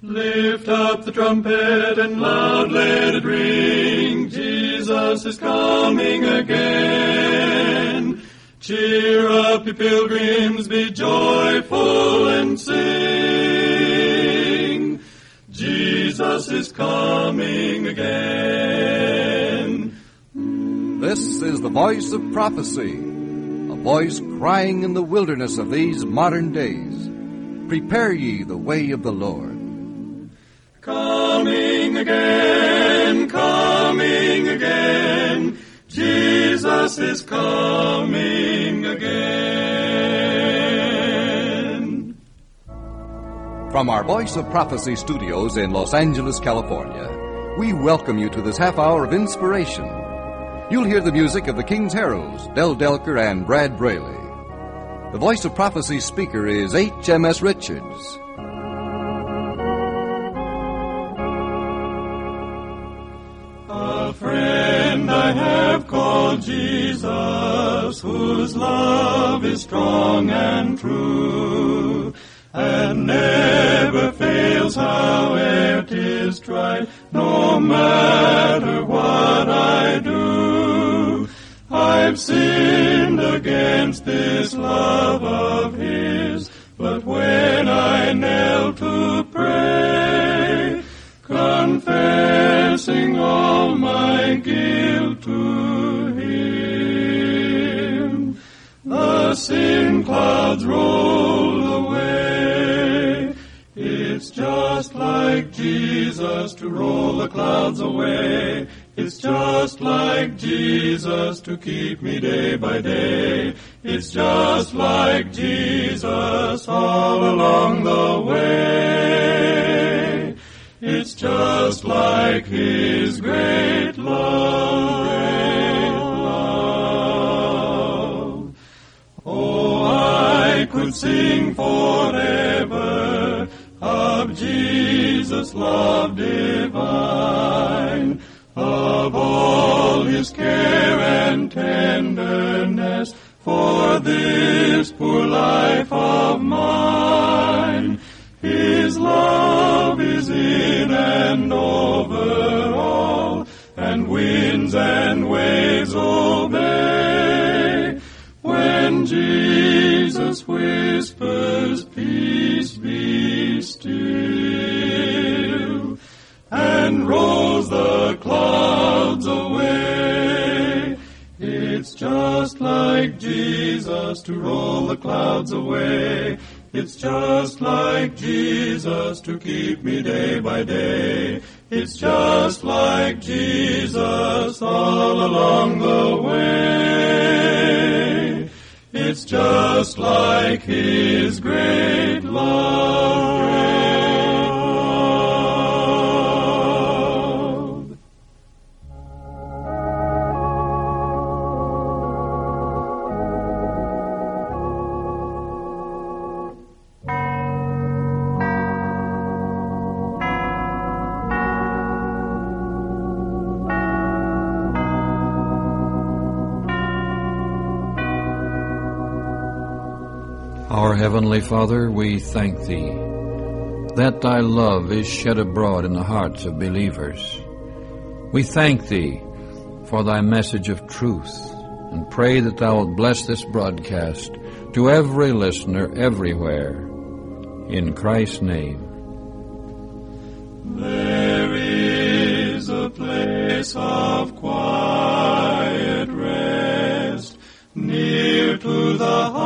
Lift up the trumpet and loud let it ring. Jesus is coming again. Cheer up, ye pilgrims, be joyful and sing. Jesus is coming again. This is the voice of prophecy, a voice crying in the wilderness of these modern days. Prepare ye the way of the Lord. Coming again, coming again. Jesus is coming again. From our Voice of Prophecy studios in Los Angeles, California, we welcome you to this half hour of inspiration. You'll hear the music of the King's Heralds, Del Delker and Brad Braley. The Voice of Prophecy speaker is H.M.S. Richards. Called Jesus, whose love is strong and true, and never fails howe'er 'tis tried, no matter what I do. I've sinned against this love sin clouds roll away. It's just like Jesus to roll the clouds away. It's just like Jesus to keep me day by day. It's just like Jesus all along the way. It's just like His great love, Sing forever of Jesus' love divine, of all His care and tenderness for this poor life of mine. His love is in and over all, and winds and waves Jesus to roll the clouds away. It's just like Jesus to keep me day by day. It's just like Jesus all along the way. It's just like His great love, Heavenly Father, we thank Thee that Thy love is shed abroad in the hearts of believers. We thank Thee for Thy message of truth and pray that Thou wilt bless this broadcast to every listener everywhere. In Christ's name. There is a place of quiet rest near to the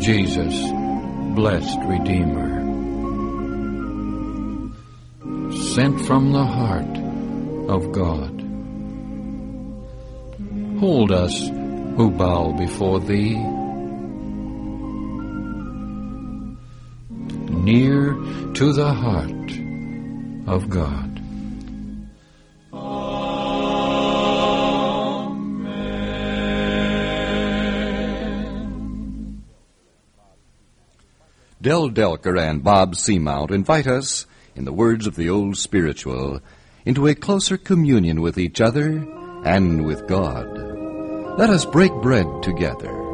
Jesus, blessed Redeemer, sent from the heart of God. Hold us who bow before Thee. Near to the heart of God. Del Delker and Bob Seamount invite us, in the words of the old spiritual, into a closer communion with each other and with God. Let us break bread together.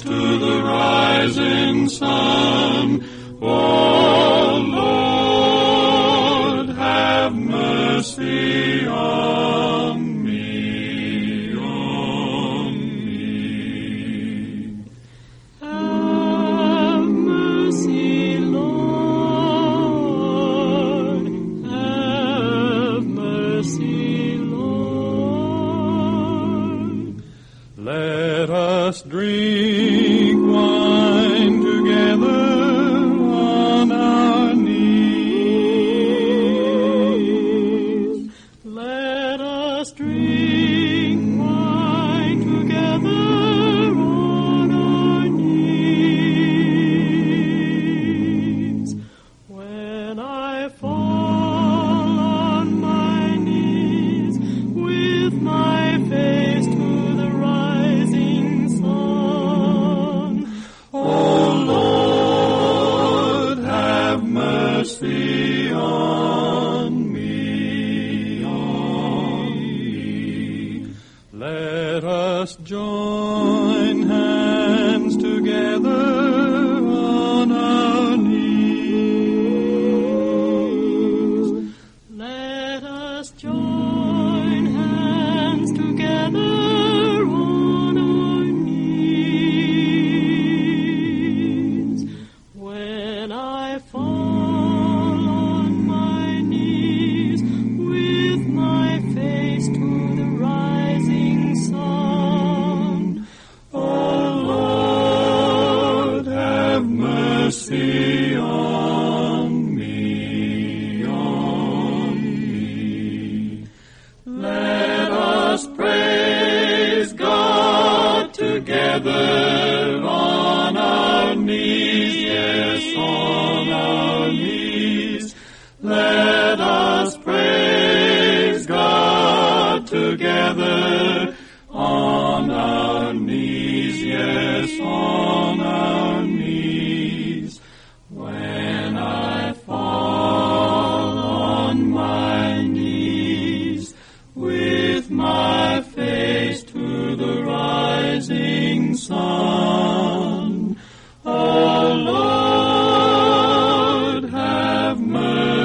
to the rising sun.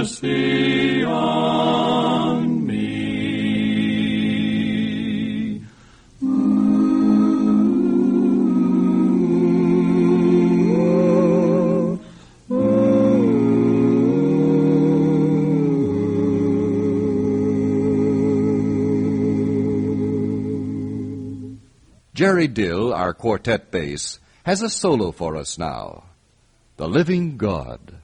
mercy on me. Jerry Dill, our quartet bass, has a solo for us now. The Living God.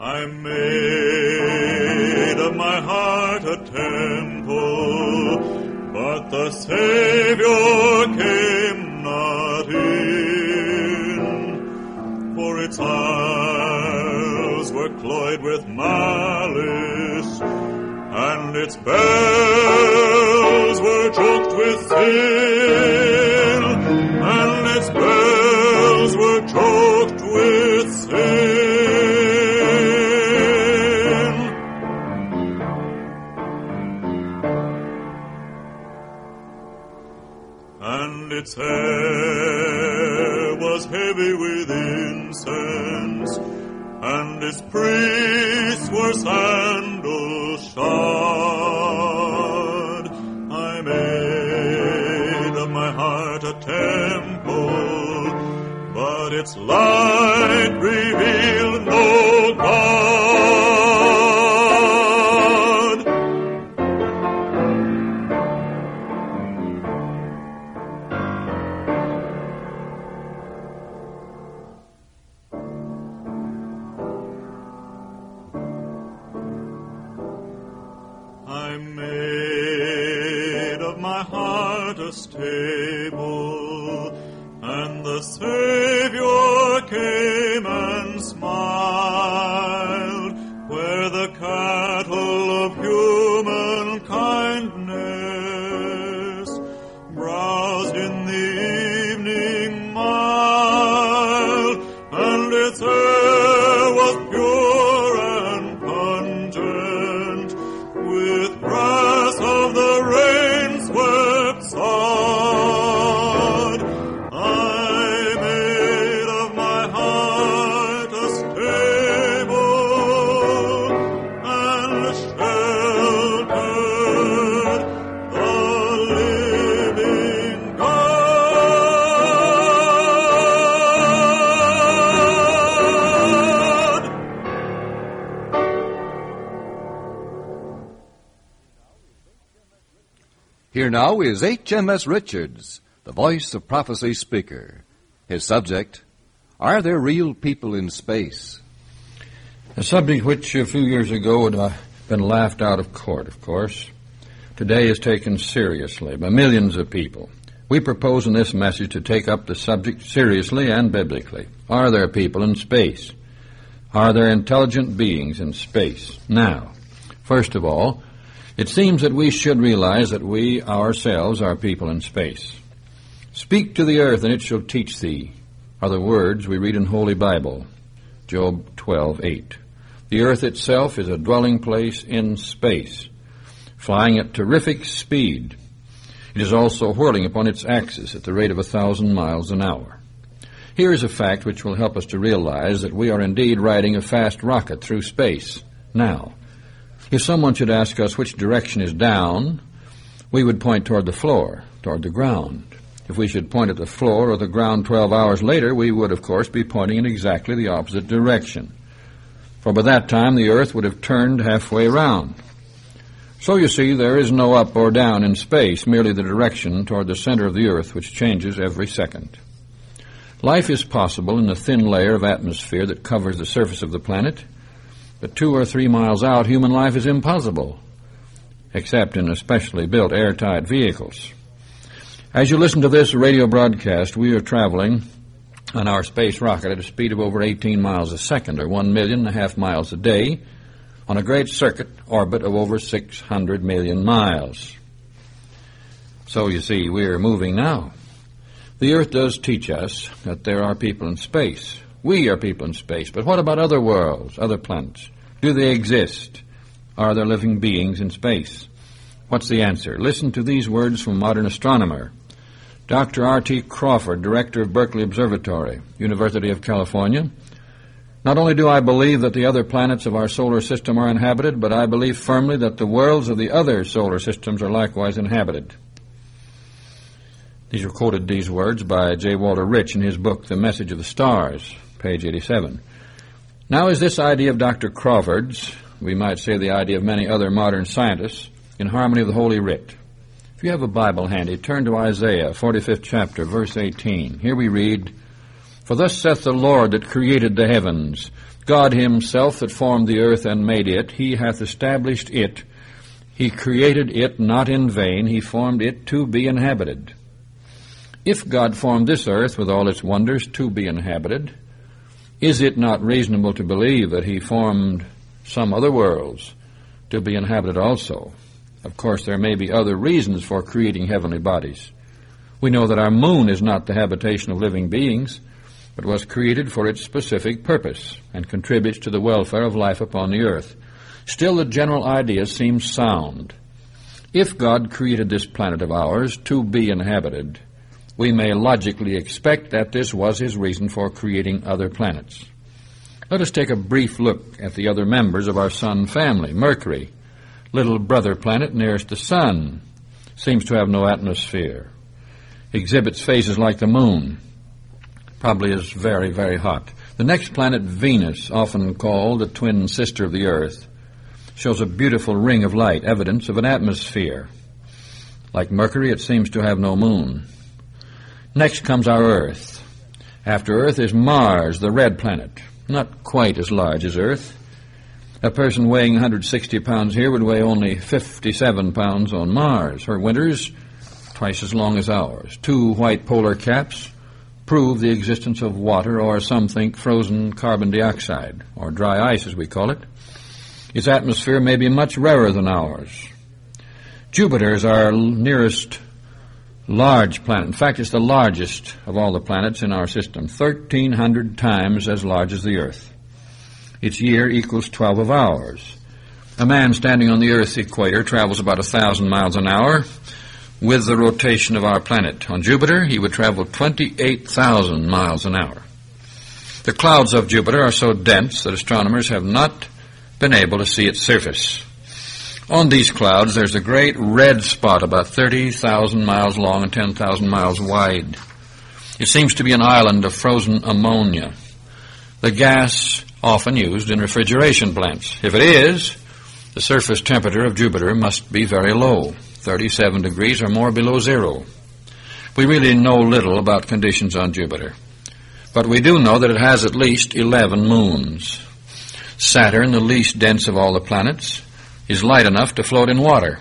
I made of my heart a temple, but the Savior came not in. For its aisles were cloyed with malice, and its bells were choked with sin. Its light now is H.M.S. Richards, the voice of prophecy speaker. His subject Are there real people in space? A subject which a few years ago had been laughed out of court, of course, today is taken seriously by millions of people. We propose in this message to take up the subject seriously and biblically. Are there people in space? Are there intelligent beings in space? Now, first of all, it seems that we should realize that we ourselves are people in space. Speak to the earth, and it shall teach thee, are the words we read in Holy Bible. Job 12:8. The earth itself is a dwelling place in space, flying at terrific speed. It is also whirling upon its axis at the rate of a thousand miles an hour. Here is a fact which will help us to realize that we are indeed riding a fast rocket through space now. If someone should ask us which direction is down, we would point toward the floor, toward the ground. If we should point at the floor or the ground 12 hours later, we would, of course, be pointing in exactly the opposite direction. For by that time, the earth would have turned halfway around. So you see, there is no up or down in space, merely the direction toward the center of the earth, which changes every second. Life is possible in the thin layer of atmosphere that covers the surface of the planet, but two or three miles out, human life is impossible, except in especially built airtight vehicles. As you listen to this radio broadcast, we are traveling on our space rocket at a speed of over 18 miles a second, or one million and a half miles a day, on a great circuit orbit of over 600 million miles. So you see, we are moving now. The Earth does teach us that there are people in space. We are people in space, but what about other worlds, other planets? Do they exist? Are there living beings in space? What's the answer? Listen to these words from modern astronomer. Dr. R.T. Crawford, director of Berkeley Observatory, University of California. Not only do I believe that the other planets of our solar system are inhabited, but I believe firmly that the worlds of the other solar systems are likewise inhabited. These are quoted, these words, by J. Walter Rich in his book, The Message of the Stars, page 87. Now, is this idea of Dr. Crawford's, we might say the idea of many other modern scientists, in harmony with the Holy Writ? If you have a Bible handy, turn to Isaiah, 45th chapter, verse 18. Here we read, For thus saith the Lord that created the heavens, God himself that formed the earth and made it, he hath established it. He created it not in vain, he formed it to be inhabited. If God formed this earth with all its wonders to be inhabited, is it not reasonable to believe that he formed some other worlds to be inhabited also? Of course, there may be other reasons for creating heavenly bodies. We know that our moon is not the habitation of living beings, but was created for its specific purpose and contributes to the welfare of life upon the earth. Still, the general idea seems sound. If God created this planet of ours to be inhabited, we may logically expect that this was his reason for creating other planets. Let us take a brief look at the other members of our Sun family. Mercury, little brother planet nearest the Sun, seems to have no atmosphere. exhibits phases like the moon. Probably is very, very hot. The next planet, Venus, often called the twin sister of the Earth, shows a beautiful ring of light, evidence of an atmosphere. Like Mercury, it seems to have no moon. Next comes our Earth. After Earth is Mars, the red planet. Not quite as large as Earth. A person weighing 160 pounds here would weigh only 57 pounds on Mars. Her winters, twice as long as ours. Two white polar caps prove the existence of water, or some think frozen carbon dioxide, or dry ice as we call it. Its atmosphere may be much rarer than ours. Jupiter is our nearest large planet. In fact, it's the largest of all the planets in our system, 1,300 times as large as the Earth. Its year equals 12 of ours. A man standing on the Earth's equator travels about a thousand miles an hour with the rotation of our planet. On Jupiter, he would travel 28,000 miles an hour. The clouds of Jupiter are so dense that astronomers have not been able to see its surface. On these clouds, there's a great red spot about 30,000 miles long and 10,000 miles wide. It seems to be an island of frozen ammonia, the gas often used in refrigeration plants. If it is, the surface temperature of Jupiter must be very low, 37 degrees or more below zero. We really know little about conditions on Jupiter, but we do know that it has at least 11 moons. Saturn, the least dense of all the planets, is light enough to float in water.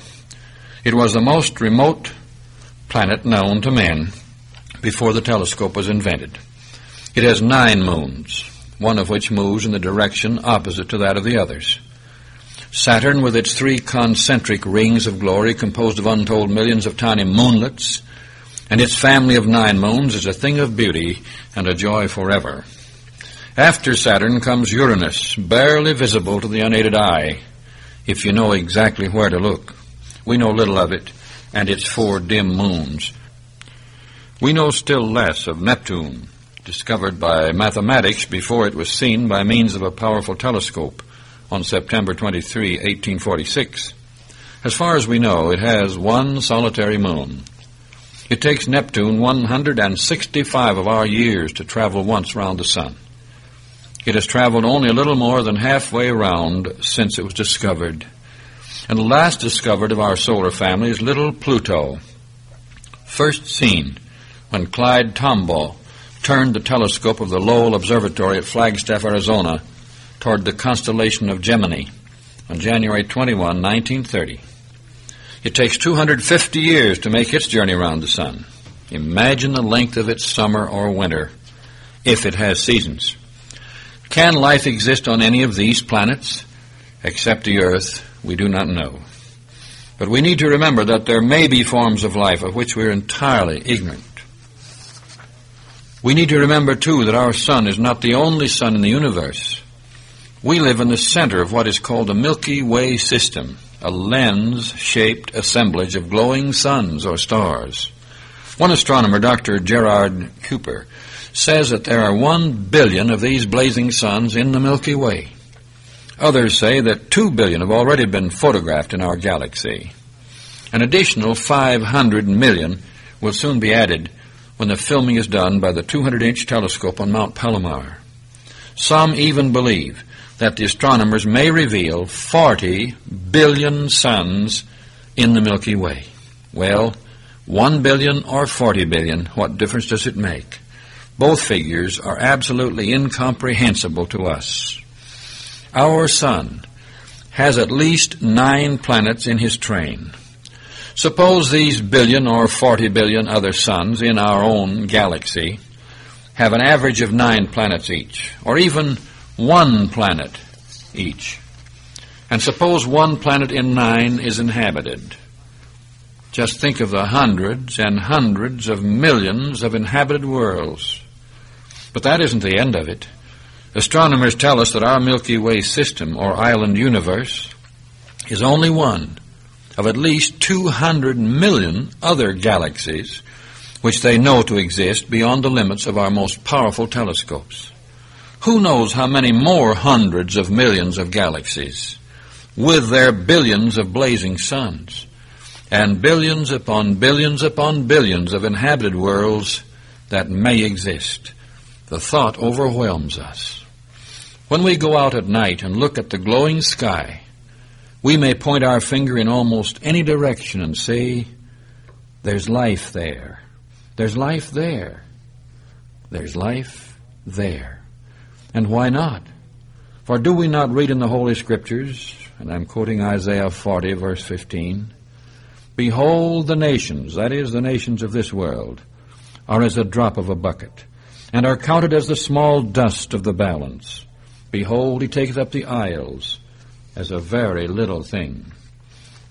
It was the most remote planet known to men before the telescope was invented. It has nine moons, one of which moves in the direction opposite to that of the others. Saturn, with its three concentric rings of glory composed of untold millions of tiny moonlets, and its family of nine moons, is a thing of beauty and a joy forever. After Saturn comes Uranus, barely visible to the unaided eye, if you know exactly where to look. We know little of it and its four dim moons. We know still less of Neptune, discovered by mathematics before it was seen by means of a powerful telescope on September 23, 1846. As far as we know, it has one solitary moon. It takes Neptune 165 of our years to travel once round the sun. It has traveled only a little more than halfway around since it was discovered. And the last discovered of our solar family is little Pluto. First seen when Clyde Tombaugh turned the telescope of the Lowell Observatory at Flagstaff, Arizona, toward the constellation of Gemini on January 21, 1930. It takes 250 years to make its journey around the sun. Imagine the length of its summer or winter, if it has seasons. Can life exist on any of these planets? Except the Earth, we do not know. But we need to remember that there may be forms of life of which we are entirely ignorant. We need to remember, too, that our sun is not the only sun in the universe. We live in the center of what is called the Milky Way system, a lens-shaped assemblage of glowing suns or stars. One astronomer, Dr. Gerard Kuiper, says that there are one billion of these blazing suns in the Milky Way. Others say that two billion have already been photographed in our galaxy. An additional 500 million will soon be added when the filming is done by the 200 inch telescope on Mount Palomar. Some even believe that the astronomers may reveal 40 billion suns in the Milky Way. Well, 1 billion or 40 billion, what difference does it make? Both figures are absolutely incomprehensible to us. Our Sun has at least nine planets in his train. Suppose these billion or 40 billion other suns in our own galaxy have an average of nine planets each, or even one planet each. And suppose one planet in nine is inhabited. Just think of the hundreds and hundreds of millions of inhabited worlds. But that isn't the end of it. Astronomers tell us that our Milky Way system, or island universe, is only one of at least 200 million other galaxies which they know to exist beyond the limits of our most powerful telescopes. Who knows how many more hundreds of millions of galaxies, with their billions of blazing suns? and billions upon billions upon billions of inhabited worlds that may exist. The thought overwhelms us. When we go out at night and look at the glowing sky, we may point our finger in almost any direction and say, There's life there. There's life there. There's life there. And why not? For do we not read in the Holy Scriptures, and I'm quoting Isaiah 40, verse 15, Behold, the nations, that is, the nations of this world, are as a drop of a bucket, and are counted as the small dust of the balance. Behold, he taketh up the isles as a very little thing.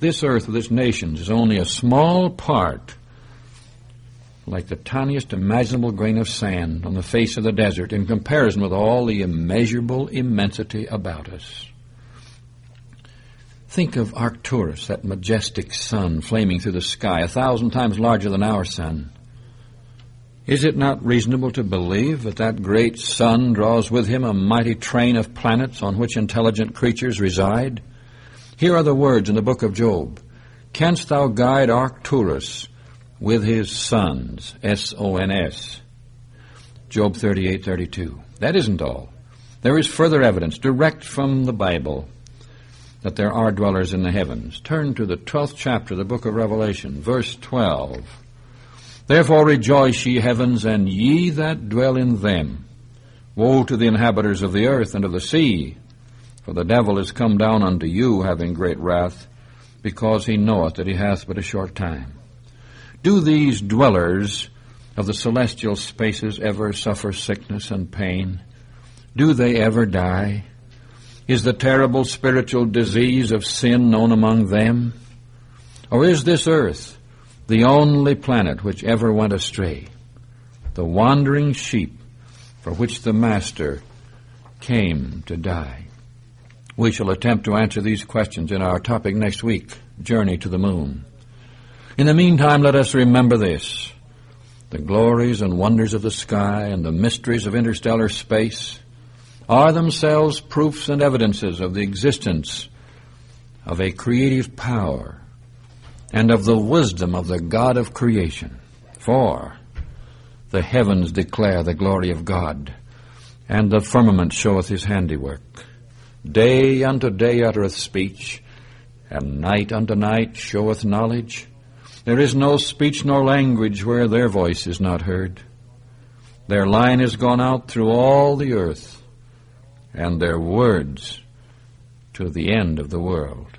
This earth with its nations is only a small part, like the tiniest imaginable grain of sand on the face of the desert, in comparison with all the immeasurable immensity about us. Think of Arcturus, that majestic sun flaming through the sky, a thousand times larger than our sun. Is it not reasonable to believe that that great sun draws with him a mighty train of planets on which intelligent creatures reside? Here are the words in the book of Job. Canst thou guide Arcturus with his sons? S-O-N-S. Job 38:32. That isn't all. There is further evidence, direct from the Bible, that there are dwellers in the heavens. Turn to the 12th chapter of the book of Revelation, verse 12. Therefore rejoice, ye heavens, and ye that dwell in them. Woe to the inhabitants of the earth and of the sea, for the devil is come down unto you, having great wrath, because he knoweth that he hath but a short time. Do these dwellers of the celestial spaces ever suffer sickness and pain? Do they ever die? Is the terrible spiritual disease of sin known among them? Or is this earth the only planet which ever went astray? The wandering sheep for which the Master came to die? We shall attempt to answer these questions in our topic next week, Journey to the Moon. In the meantime, let us remember this. The glories and wonders of the sky and the mysteries of interstellar space are themselves proofs and evidences of the existence of a creative power and of the wisdom of the God of creation. For the heavens declare the glory of God, and the firmament showeth his handiwork. Day unto day uttereth speech, and night unto night showeth knowledge. There is no speech nor language where their voice is not heard. Their line is gone out through all the earth and their words to the end of the world.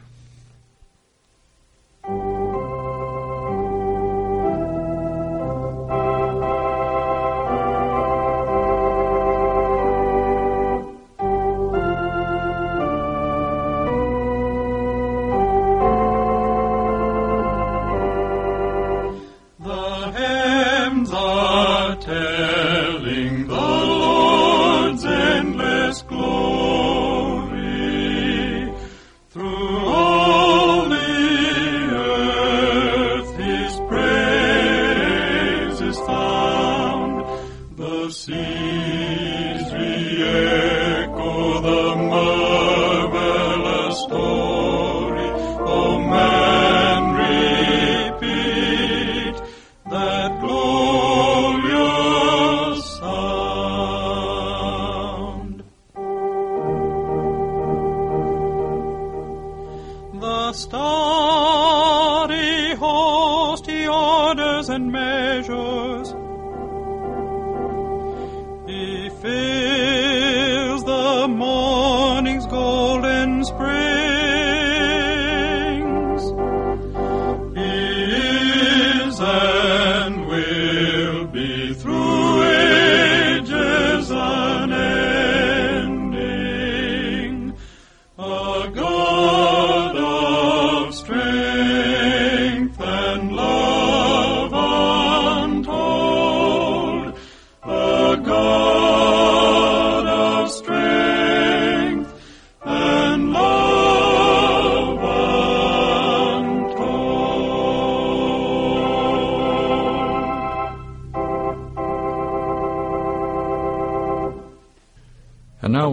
Fills the morning's golden springs.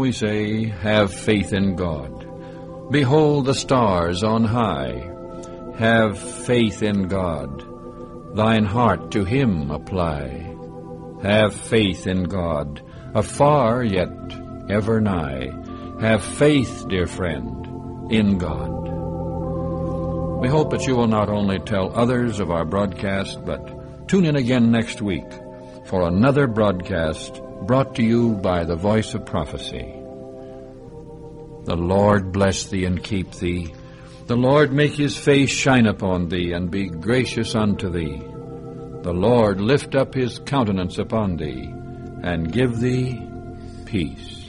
We say, Have faith in God. Behold the stars on high. Have faith in God. Thine heart to Him apply. Have faith in God, afar yet ever nigh. Have faith, dear friend, in God. We hope that you will not only tell others of our broadcast, but tune in again next week for another broadcast brought to you by the voice of prophecy. The Lord bless thee and keep thee. The Lord make his face shine upon thee and be gracious unto thee. The Lord lift up his countenance upon thee and give thee peace.